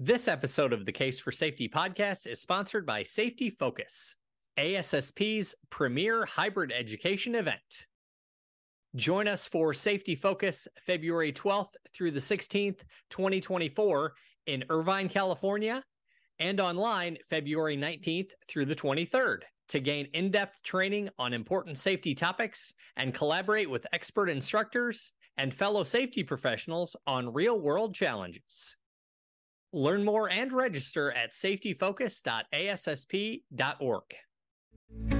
This episode of the Case for Safety podcast is sponsored by Safety Focus, ASSP's premier hybrid education event. Join us for Safety Focus February 12th through the 16th, 2024, in Irvine, California, and online February 19th through the 23rd to gain in depth training on important safety topics and collaborate with expert instructors and fellow safety professionals on real world challenges. Learn more and register at safetyfocus.assp.org.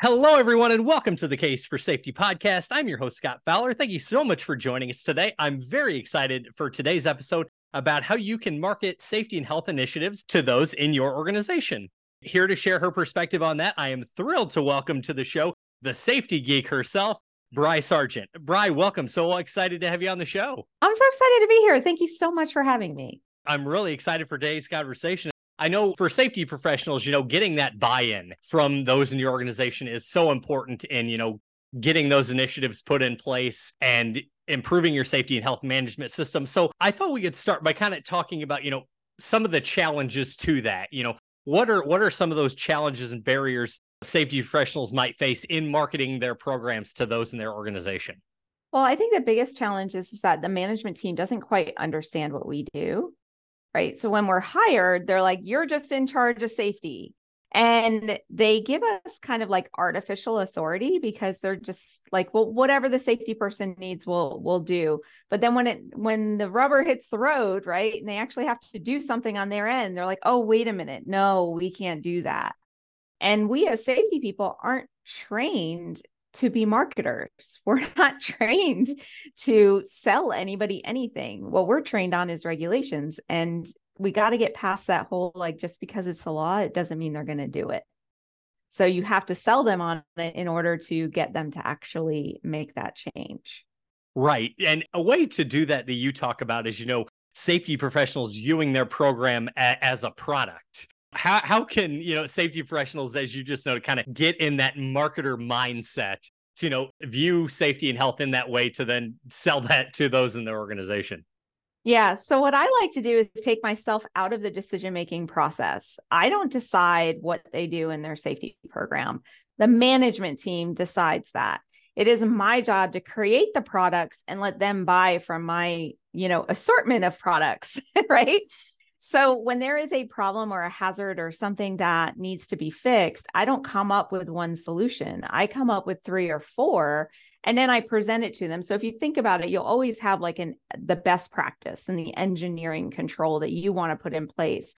Hello, everyone, and welcome to the Case for Safety podcast. I'm your host, Scott Fowler. Thank you so much for joining us today. I'm very excited for today's episode about how you can market safety and health initiatives to those in your organization. Here to share her perspective on that, I am thrilled to welcome to the show the safety geek herself, Brye Sargent. Brye, welcome. So excited to have you on the show. I'm so excited to be here. Thank you so much for having me. I'm really excited for today's conversation. I know for safety professionals, you know, getting that buy-in from those in your organization is so important in, you know, getting those initiatives put in place and improving your safety and health management system. So I thought we could start by kind of talking about, you know, some of the challenges to that. You know, what are what are some of those challenges and barriers safety professionals might face in marketing their programs to those in their organization? Well, I think the biggest challenge is, is that the management team doesn't quite understand what we do right? So when we're hired, they're like, you're just in charge of safety. And they give us kind of like artificial authority because they're just like, well, whatever the safety person needs, we'll we'll do. But then when it when the rubber hits the road, right, and they actually have to do something on their end, they're like, oh, wait a minute, no, we can't do that. And we as safety people aren't trained to be marketers. We're not trained to sell anybody anything. What we're trained on is regulations. And we got to get past that whole like, just because it's the law, it doesn't mean they're going to do it. So you have to sell them on it in order to get them to actually make that change. Right. And a way to do that that you talk about is, you know, safety professionals viewing their program a- as a product how how can you know safety professionals as you just know kind of get in that marketer mindset to you know view safety and health in that way to then sell that to those in their organization? Yeah so what i like to do is take myself out of the decision making process. I don't decide what they do in their safety program. The management team decides that. It is my job to create the products and let them buy from my you know assortment of products right so when there is a problem or a hazard or something that needs to be fixed, I don't come up with one solution. I come up with three or four and then I present it to them. So if you think about it, you'll always have like an the best practice and the engineering control that you want to put in place.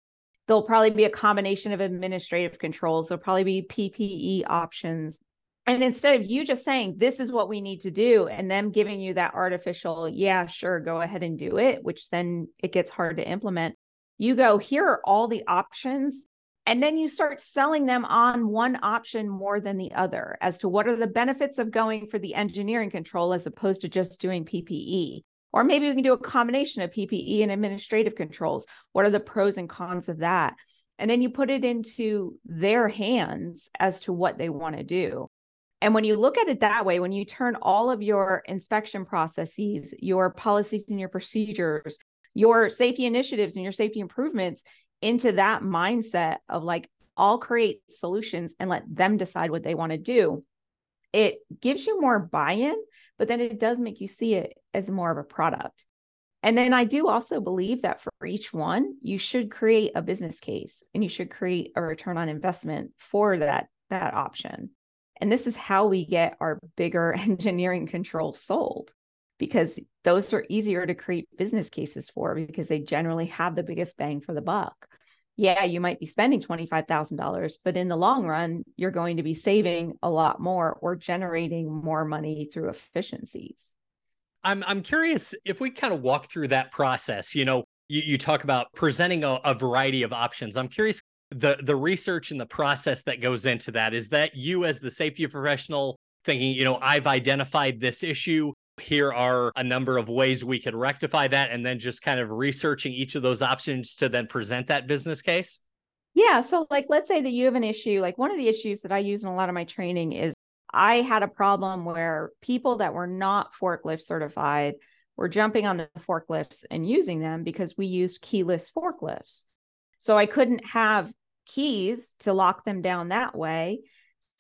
There'll probably be a combination of administrative controls. There'll probably be PPE options. And instead of you just saying, this is what we need to do, and them giving you that artificial, yeah, sure, go ahead and do it, which then it gets hard to implement you go, here are all the options. And then you start selling them on one option more than the other as to what are the benefits of going for the engineering control as opposed to just doing PPE. Or maybe we can do a combination of PPE and administrative controls. What are the pros and cons of that? And then you put it into their hands as to what they want to do. And when you look at it that way, when you turn all of your inspection processes, your policies and your procedures, your safety initiatives and your safety improvements into that mindset of like, I'll create solutions and let them decide what they want to do. It gives you more buy in, but then it does make you see it as more of a product. And then I do also believe that for each one, you should create a business case and you should create a return on investment for that that option. And this is how we get our bigger engineering controls sold because those are easier to create business cases for because they generally have the biggest bang for the buck. Yeah, you might be spending $25,000, but in the long run, you're going to be saving a lot more or generating more money through efficiencies. I'm I'm curious if we kind of walk through that process, you know, you, you talk about presenting a, a variety of options. I'm curious the the research and the process that goes into that. Is that you as the safety professional thinking, you know, I've identified this issue here are a number of ways we could rectify that, and then just kind of researching each of those options to then present that business case? Yeah. So, like, let's say that you have an issue. Like, one of the issues that I use in a lot of my training is I had a problem where people that were not forklift certified were jumping on the forklifts and using them because we used keyless forklifts. So, I couldn't have keys to lock them down that way.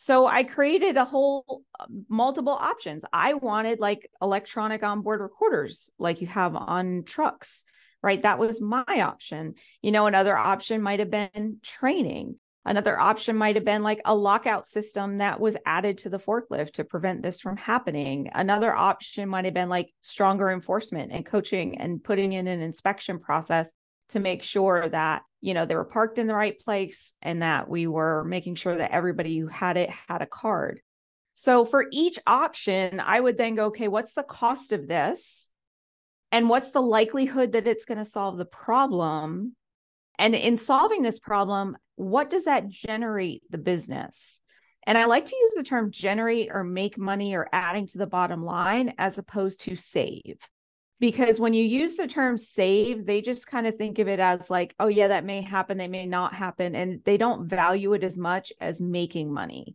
So I created a whole uh, multiple options. I wanted like electronic onboard recorders like you have on trucks, right? That was my option. You know, another option might have been training. Another option might have been like a lockout system that was added to the forklift to prevent this from happening. Another option might have been like stronger enforcement and coaching and putting in an inspection process to make sure that you know they were parked in the right place and that we were making sure that everybody who had it had a card. So for each option i would then go okay what's the cost of this? And what's the likelihood that it's going to solve the problem? And in solving this problem what does that generate the business? And i like to use the term generate or make money or adding to the bottom line as opposed to save because when you use the term save, they just kind of think of it as like, oh, yeah, that may happen, they may not happen. And they don't value it as much as making money.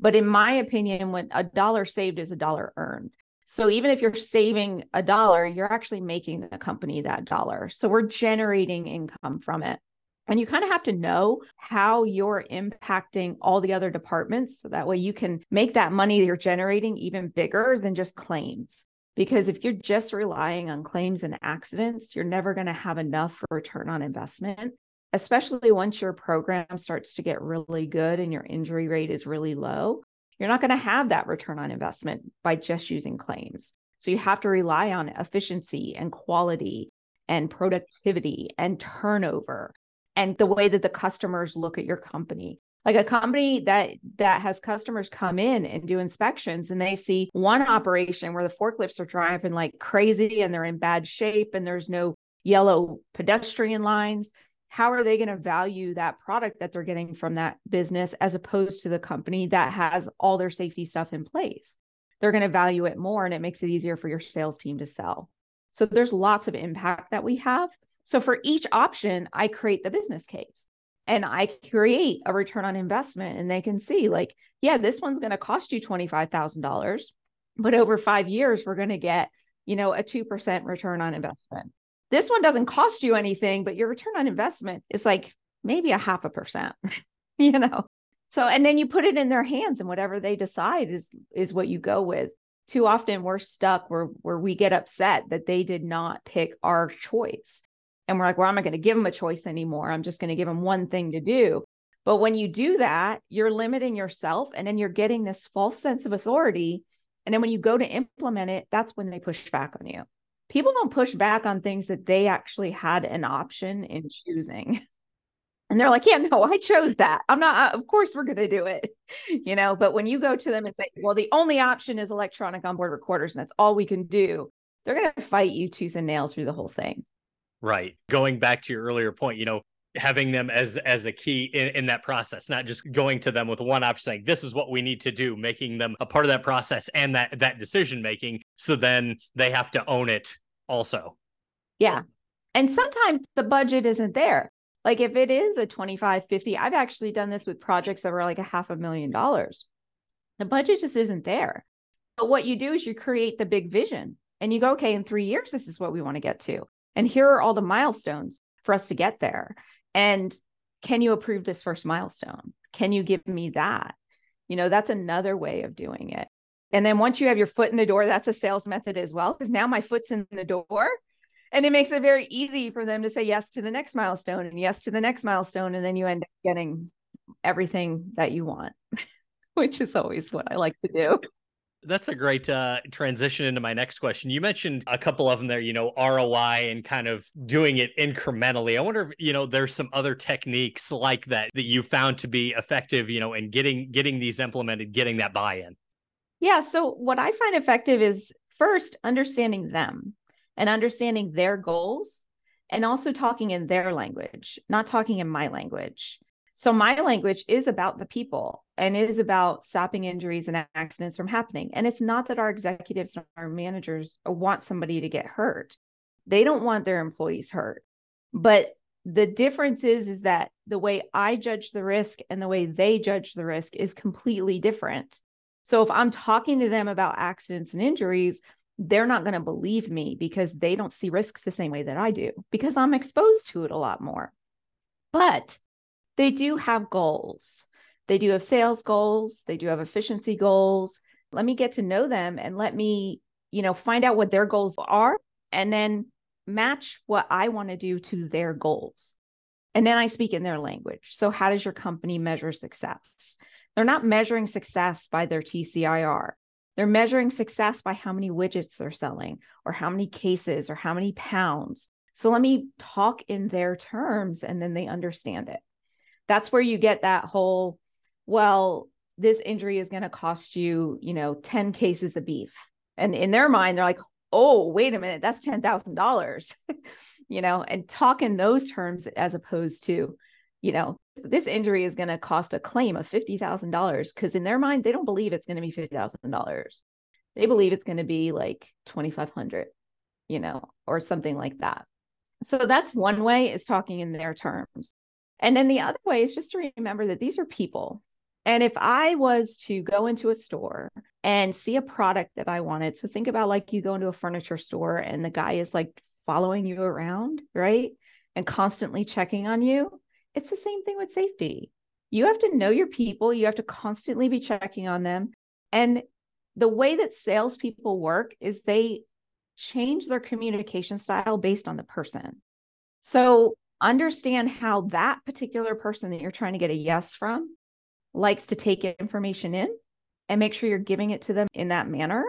But in my opinion, when a dollar saved is a dollar earned. So even if you're saving a dollar, you're actually making the company that dollar. So we're generating income from it. And you kind of have to know how you're impacting all the other departments. So that way you can make that money you're generating even bigger than just claims. Because if you're just relying on claims and accidents, you're never going to have enough for return on investment, especially once your program starts to get really good and your injury rate is really low. You're not going to have that return on investment by just using claims. So you have to rely on efficiency and quality and productivity and turnover and the way that the customers look at your company like a company that that has customers come in and do inspections and they see one operation where the forklifts are driving like crazy and they're in bad shape and there's no yellow pedestrian lines how are they going to value that product that they're getting from that business as opposed to the company that has all their safety stuff in place? They're going to value it more and it makes it easier for your sales team to sell. So there's lots of impact that we have. So for each option i create the business case and I create a return on investment and they can see like, yeah, this one's going to cost you $25,000, but over 5 years we're going to get, you know, a 2% return on investment. This one doesn't cost you anything, but your return on investment is like maybe a half a percent, you know. So and then you put it in their hands and whatever they decide is is what you go with. Too often we're stuck where where we get upset that they did not pick our choice and we're like, well, I'm not going to give them a choice anymore. I'm just going to give them one thing to do. But when you do that, you're limiting yourself and then you're getting this false sense of authority. And then when you go to implement it, that's when they push back on you. People don't push back on things that they actually had an option in choosing. And they're like, yeah, no, I chose that. I'm not, uh, of course, we're going to do it, you know. But when you go to them and say, well, the only option is electronic onboard recorders and that's all we can do, they're going to fight you tooth and nail through the whole thing. Right. Going back to your earlier point, you know, having them as as a key in, in, that process not just going to them with one option saying this is what we need to do making them a part of that process and that that decision making so then they have to own it also. Yeah. And sometimes the budget isn't there. Like if it is a 25 50 i've actually done this with projects that were like a half a million dollars. The budget just isn't there. But what you do is you create the big vision and you go okay in three years this is what we want to get to and here are all the milestones for us to get there. And can you approve this first milestone? Can you give me that? You know, that's another way of doing it. And then once you have your foot in the door, that's a sales method as well, because now my foot's in the door. And it makes it very easy for them to say yes to the next milestone and yes to the next milestone. And then you end up getting everything that you want, which is always what I like to do that's a great uh, transition into my next question. You mentioned a couple of them there, you know, ROI and kind of doing it incrementally. I wonder if, you know, there's some other techniques like that that you found to be effective, you know, in getting getting these implemented, getting that buy-in. Yeah, so what I find effective is first understanding them and understanding their goals and also talking in their language, not talking in my language. So my language is about the people and it is about stopping injuries and accidents from happening. And it's not that our executives and our managers want somebody to get hurt. They don't want their employees hurt. But the difference is is that the way I judge the risk and the way they judge the risk is completely different. So if I'm talking to them about accidents and injuries, they're not going to believe me because they don't see risk the same way that I do because I'm exposed to it a lot more. But they do have goals. They do have sales goals, they do have efficiency goals. Let me get to know them and let me, you know, find out what their goals are and then match what I want to do to their goals. And then I speak in their language. So, how does your company measure success? They're not measuring success by their TCIR. They're measuring success by how many widgets they're selling, or how many cases, or how many pounds. So, let me talk in their terms and then they understand it. That's where you get that whole, well, this injury is going to cost you, you know, 10 cases of beef. And in their mind, they're like, oh, wait a minute, that's $10,000, you know, and talk in those terms as opposed to, you know, this injury is going to cost a claim of $50,000 because in their mind, they don't believe it's going to be $50,000. They believe it's going to be like 2,500, you know, or something like that. So that's one way is talking in their terms. And then the other way is just to remember that these are people. And if I was to go into a store and see a product that I wanted, so think about like you go into a furniture store and the guy is like following you around, right? And constantly checking on you. It's the same thing with safety. You have to know your people, you have to constantly be checking on them. And the way that salespeople work is they change their communication style based on the person. So understand how that particular person that you're trying to get a yes from likes to take information in and make sure you're giving it to them in that manner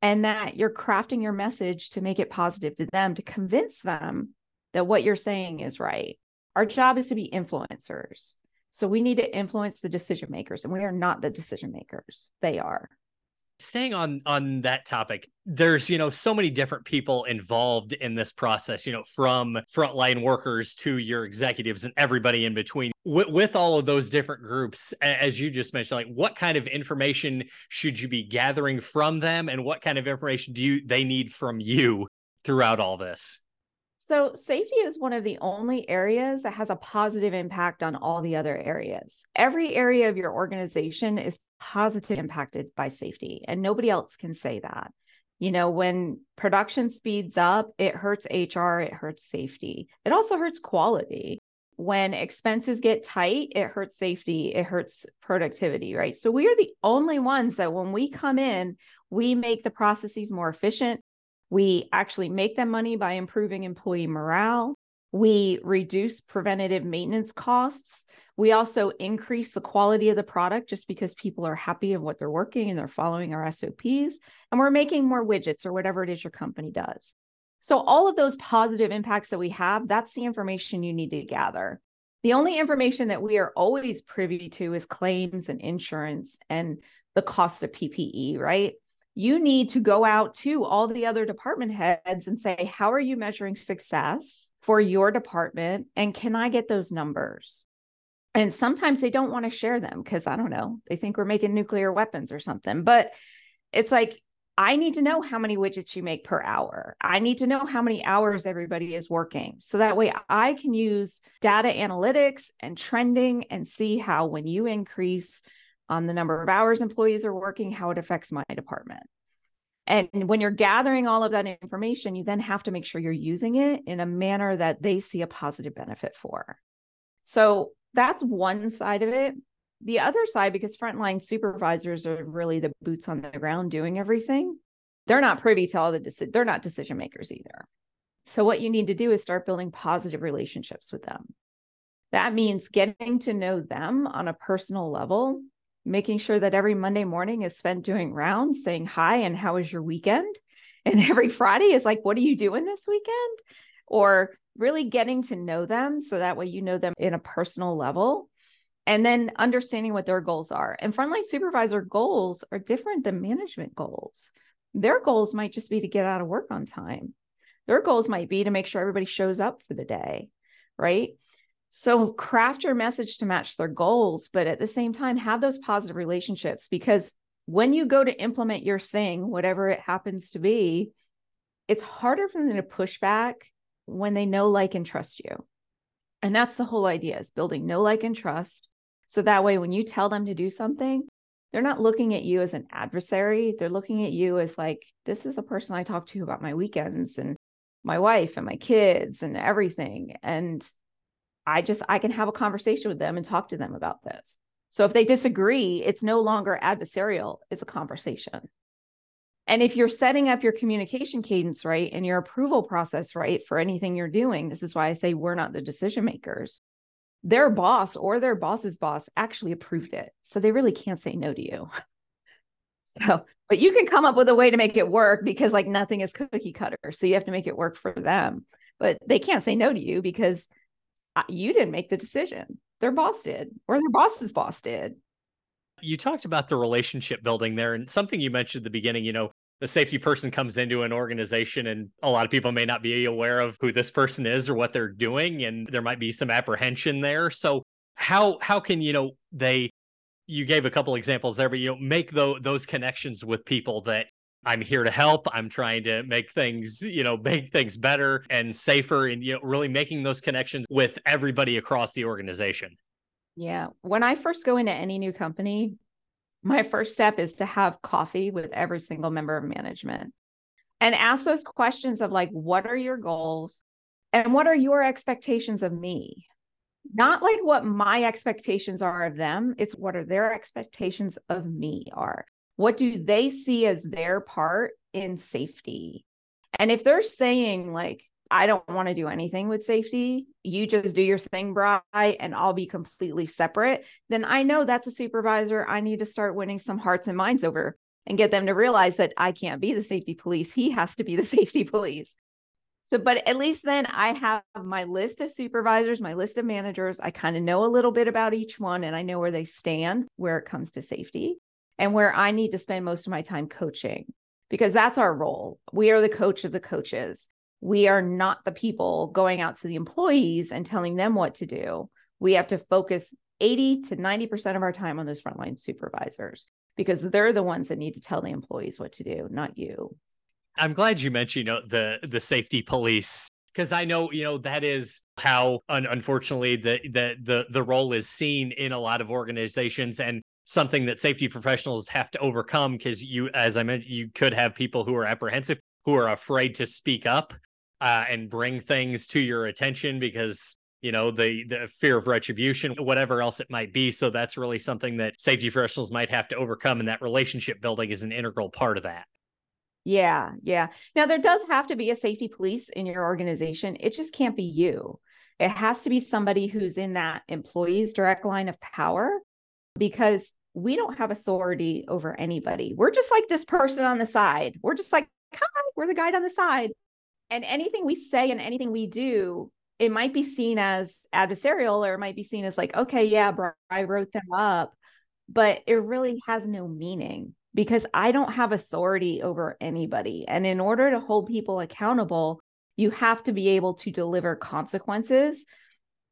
and that you're crafting your message to make it positive to them to convince them that what you're saying is right. Our job is to be influencers. So we need to influence the decision makers, and we are not the decision makers. They are staying on on that topic there's you know so many different people involved in this process you know from frontline workers to your executives and everybody in between. With, with all of those different groups as you just mentioned like what kind of information should you be gathering from them and what kind of information do you they need from you throughout all this so, safety is one of the only areas that has a positive impact on all the other areas. Every area of your organization is positively impacted by safety, and nobody else can say that. You know, when production speeds up, it hurts HR, it hurts safety, it also hurts quality. When expenses get tight, it hurts safety, it hurts productivity, right? So, we are the only ones that when we come in, we make the processes more efficient we actually make them money by improving employee morale. We reduce preventative maintenance costs. We also increase the quality of the product just because people are happy of what they're working and they're following our SOPs. And we're making more widgets or whatever it is your company does. So, all of those positive impacts that we have, that's the information you need to gather. The only information that we are always privy to is claims and insurance and the cost of PPE, right? You need to go out to all the other department heads and say, How are you measuring success for your department? And can I get those numbers? And sometimes they don't want to share them because I don't know, they think we're making nuclear weapons or something. But it's like, I need to know how many widgets you make per hour. I need to know how many hours everybody is working. So that way I can use data analytics and trending and see how when you increase on the number of hours employees are working, how it affects my department. And when you're gathering all of that information, you then have to make sure you're using it in a manner that they see a positive benefit for. So that's one side of it. The other side, because frontline supervisors are really the boots on the ground doing everything, they're not privy to all the deci- they're not decision makers either. So what you need to do is start building positive relationships with them. That means getting to know them on a personal level making sure that every Monday morning is spent doing rounds, saying hi and how was your weekend? And every Friday is like, what are you doing this weekend? Or really getting to know them so that way you know them in a personal level and then understanding what their goals are. And frontline supervisor goals are different than management goals. Their goals might just be to get out of work on time. Their goals might be to make sure everybody shows up for the day, right? So craft your message to match their goals, but at the same time, have those positive relationships because when you go to implement your thing, whatever it happens to be, it's harder for them to push back when they know, like, and trust you. And that's the whole idea is building know, like, and trust. So that way, when you tell them to do something, they're not looking at you as an adversary. They're looking at you as like, this is a person I talk to about my weekends and my wife and my kids and everything. And I just, I can have a conversation with them and talk to them about this. So if they disagree, it's no longer adversarial, it's a conversation. And if you're setting up your communication cadence right and your approval process right for anything you're doing, this is why I say we're not the decision makers. Their boss or their boss's boss actually approved it. So they really can't say no to you. So, but you can come up with a way to make it work because like nothing is cookie cutter. So you have to make it work for them. But they can't say no to you because you didn't make the decision. Their boss did, or their boss's boss did. You talked about the relationship building there, and something you mentioned at the beginning, you know, the safety person comes into an organization and a lot of people may not be aware of who this person is or what they're doing and there might be some apprehension there so how how can you know they you gave a couple examples there but you know make those those connections with people that I'm here to help. I'm trying to make things, you know, make things better and safer and you know really making those connections with everybody across the organization. Yeah. When I first go into any new company, my first step is to have coffee with every single member of management and ask those questions of like, what are your goals and what are your expectations of me? Not like what my expectations are of them, it's what are their expectations of me are. What do they see as their part in safety? And if they're saying, like, I don't want to do anything with safety. You just do your thing, Brye, and I'll be completely separate. Then I know that's a supervisor I need to start winning some hearts and minds over and get them to realize that I can't be the safety police. He has to be the safety police. So, but at least then I have my list of supervisors, my list of managers. I kind of know a little bit about each one and I know where they stand where it comes to safety and where I need to spend most of my time coaching because that's our role. We are the coach of the coaches we are not the people going out to the employees and telling them what to do. We have to focus 80 to 90% of our time on those frontline supervisors because they're the ones that need to tell the employees what to do, not you. I'm glad you mentioned you know, the the safety police because I know you know that is how un- unfortunately the, the the the role is seen in a lot of organizations and something that safety professionals have to overcome because you as I mentioned you could have people who are apprehensive who are afraid to speak up uh, and bring things to your attention because you know the the fear of retribution whatever else it might be. So that's really something that safety professionals might have to overcome and that relationship building is an integral part of that. Yeah yeah. Now there does have to be a safety police in your organization. It just can't be you. It has to be somebody who's in that employee's direct line of power because we don't have authority over anybody. We're just like this person on the side. We're just like hi we're the guide on the side. And anything we say and anything we do it might be seen as adversarial or it might be seen as like okay yeah bro, i wrote them up. But it really has no meaning because i don't have authority over anybody. And in order to hold people accountable you have to be able to deliver consequences.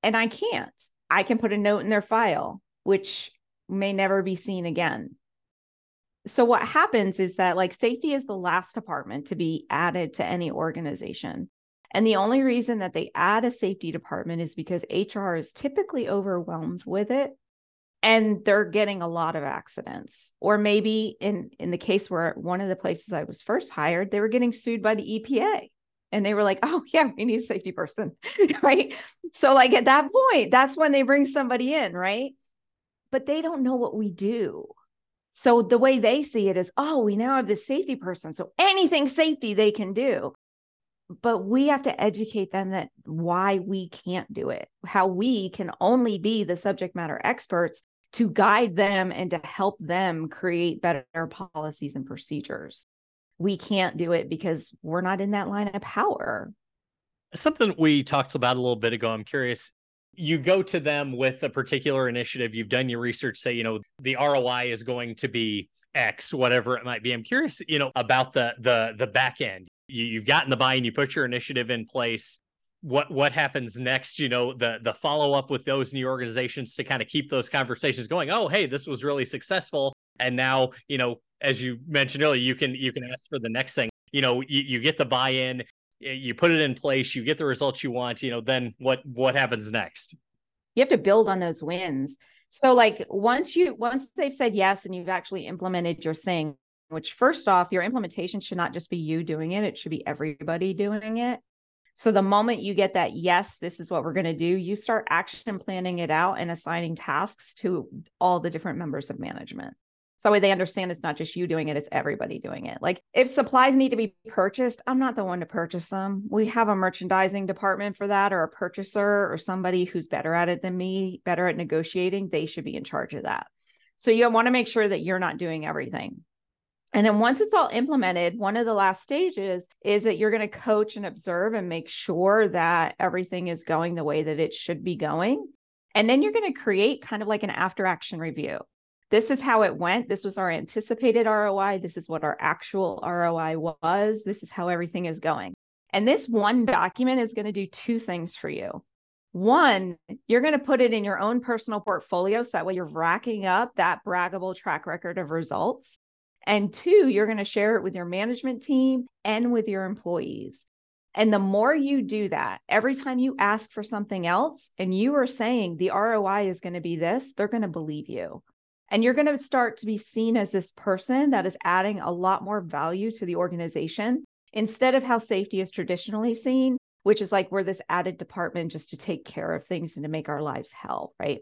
And i can't. I can put a note in their file which may never be seen again. So what happens is that like safety is the last department to be added to any organization. And the only reason that they add a safety department is because hr is typically overwhelmed with it and they're getting a lot of accidents. Or maybe in in the case where one of the places i was first hired they were getting sued by the epa and they were like oh yeah we need a safety person right? So like at that point that's when they bring somebody in right but they don't know what we do so the way they see it is, oh, we now have this safety person. So anything safety they can do. But we have to educate them that why we can't do it, how we can only be the subject matter experts to guide them and to help them create better policies and procedures. We can't do it because we're not in that line of power. Something we talked about a little bit ago. I'm curious you go to them with a particular initiative you've done your research say you know the roi is going to be x whatever it might be. I'm curious you know about the the the back end. You, you've gotten the buy-in you put your initiative in place. What what happens next? You know the the follow up with those new organizations to kind of keep those conversations going. Oh hey this was really successful. And now you know as you mentioned earlier you can you can ask for the next thing. You know you, you get the buy-in you put it in place you get the results you want you know then what what happens next? You have to build on those wins. So like once you once they've said yes and you've actually implemented your thing which first off your implementation should not just be you doing it it should be everybody doing it. So the moment you get that, yes, this is what we're going to do, you start action planning it out and assigning tasks to all the different members of management. So they understand it's not just you doing it, it's everybody doing it. Like if supplies need to be purchased, I'm not the one to purchase them. We have a merchandising department for that, or a purchaser, or somebody who's better at it than me, better at negotiating. They should be in charge of that. So you want to make sure that you're not doing everything. And then once it's all implemented, one of the last stages is that you're going to coach and observe and make sure that everything is going the way that it should be going. And then you're going to create kind of like an after action review. This is how it went. This was our anticipated ROI. This is what our actual ROI was. This is how everything is going. And this one document is going to do two things for you. One, you're going to put it in your own personal portfolio. So that way you're racking up that braggable track record of results. And two, you're going to share it with your management team and with your employees. And the more you do that, every time you ask for something else and you are saying the ROI is going to be this, they're going to believe you. And you're going to start to be seen as this person that is adding a lot more value to the organization instead of how safety is traditionally seen, which is like we're this added department just to take care of things and to make our lives hell, right?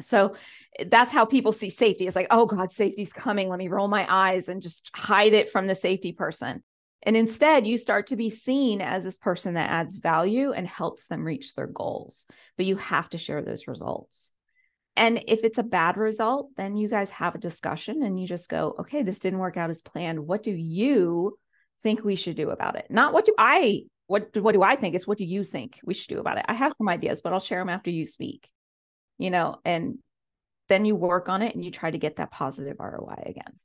So eh, that's how people see safety. It's like, oh God, safety's coming. Let me roll my eyes and just hide it from the safety person. And instead, you start to be seen as this person that adds value and helps them reach their goals. But you have to share those results. And if it's a bad result, then you guys have a discussion and you just go, okay, this didn't work out as planned. What do you think we should do about it? Not what do I what what do I think? It's what do you think we should do about it? I have some ideas, but I'll share them after you speak you know, and then you work on it and you try to get that positive ROI again.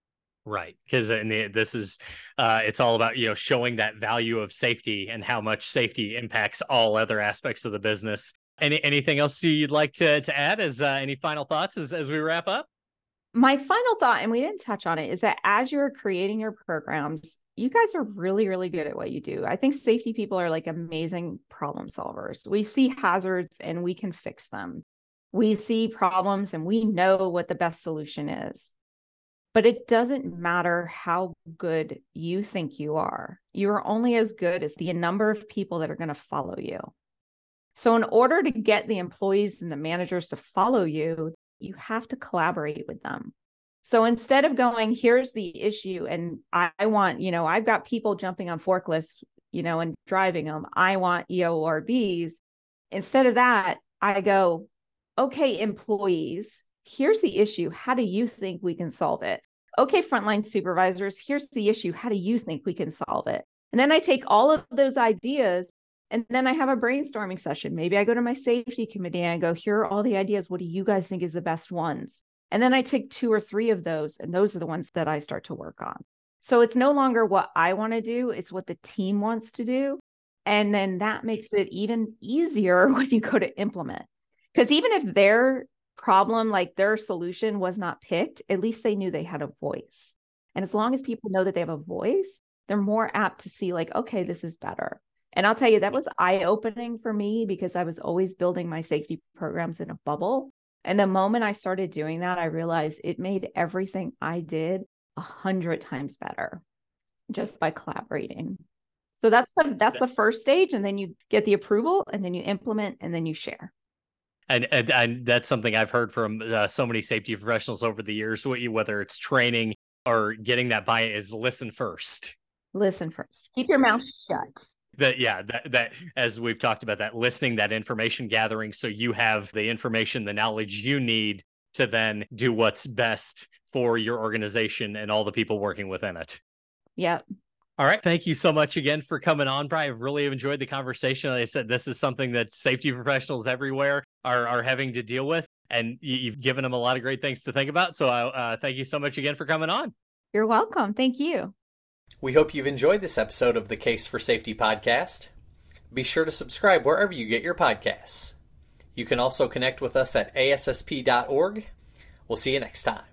Right. Because this is, uh, it's all about, you know, showing that value of safety and how much safety impacts all other aspects of the business. Any, anything else you'd like to, to add as uh, any final thoughts as, as we wrap up? My final thought, and we didn't touch on it, is that as you're creating your programs, you guys are really, really good at what you do. I think safety people are like amazing problem solvers. We see hazards and we can fix them we see problems and we know what the best solution is. But it doesn't matter how good you think you are. You are only as good as the number of people that are going to follow you. So, in order to get the employees and the managers to follow you, you have to collaborate with them. So instead of going, here's the issue, and I, want, you know, I've got people jumping on forklifts, you know, and driving them. I want EOBRs. Instead of that, I go, okay, employees, here's the issue. How do you think we can solve it? Okay, frontline supervisors, here's the issue. How do you think we can solve it? And then I take all of those ideas and then I have a brainstorming session. Maybe I go to my safety committee and I go, here are all the ideas. What do you guys think is the best ones? And then I take two or three of those, and those are the ones that I start to work on. So it's no longer what I want to do, it's what the team wants to do. And then that makes it even easier when you go to implement. Because even if their problem, like their solution was not picked, at least they knew they had a voice. And as long as people know that they have a voice, they're more apt to see, like, okay, this is better. And I'll tell you, that was eye opening for me because I was always building my safety programs in a bubble. And the moment I started doing that, I realized it made everything I did a hundred times better just by collaborating. So that's the that's the first stage, and then you get the approval, and then you implement, and then you share and, and, and that's something I've heard from uh, so many safety professionals over the years. Whether it's training or getting that buy-in, is listen first. Listen first. Keep your mouth shut. That yeah, that that as we've talked about that listening, that information gathering, so you have the information, the knowledge you need to then do what's best for your organization and all the people working within it. Yep. All right. Thank you so much again for coming on, Brian. I've really enjoyed the conversation. Like I said, this is something that safety professionals everywhere are, are having to deal with. And you've given them a lot of great things to think about. So uh, uh, thank you so much again for coming on. You're welcome. Thank you. We hope you've enjoyed this episode of the Case for Safety podcast. be sure to subscribe wherever you get your podcasts. You can also connect with us at ASSP.org. We'll see you next time.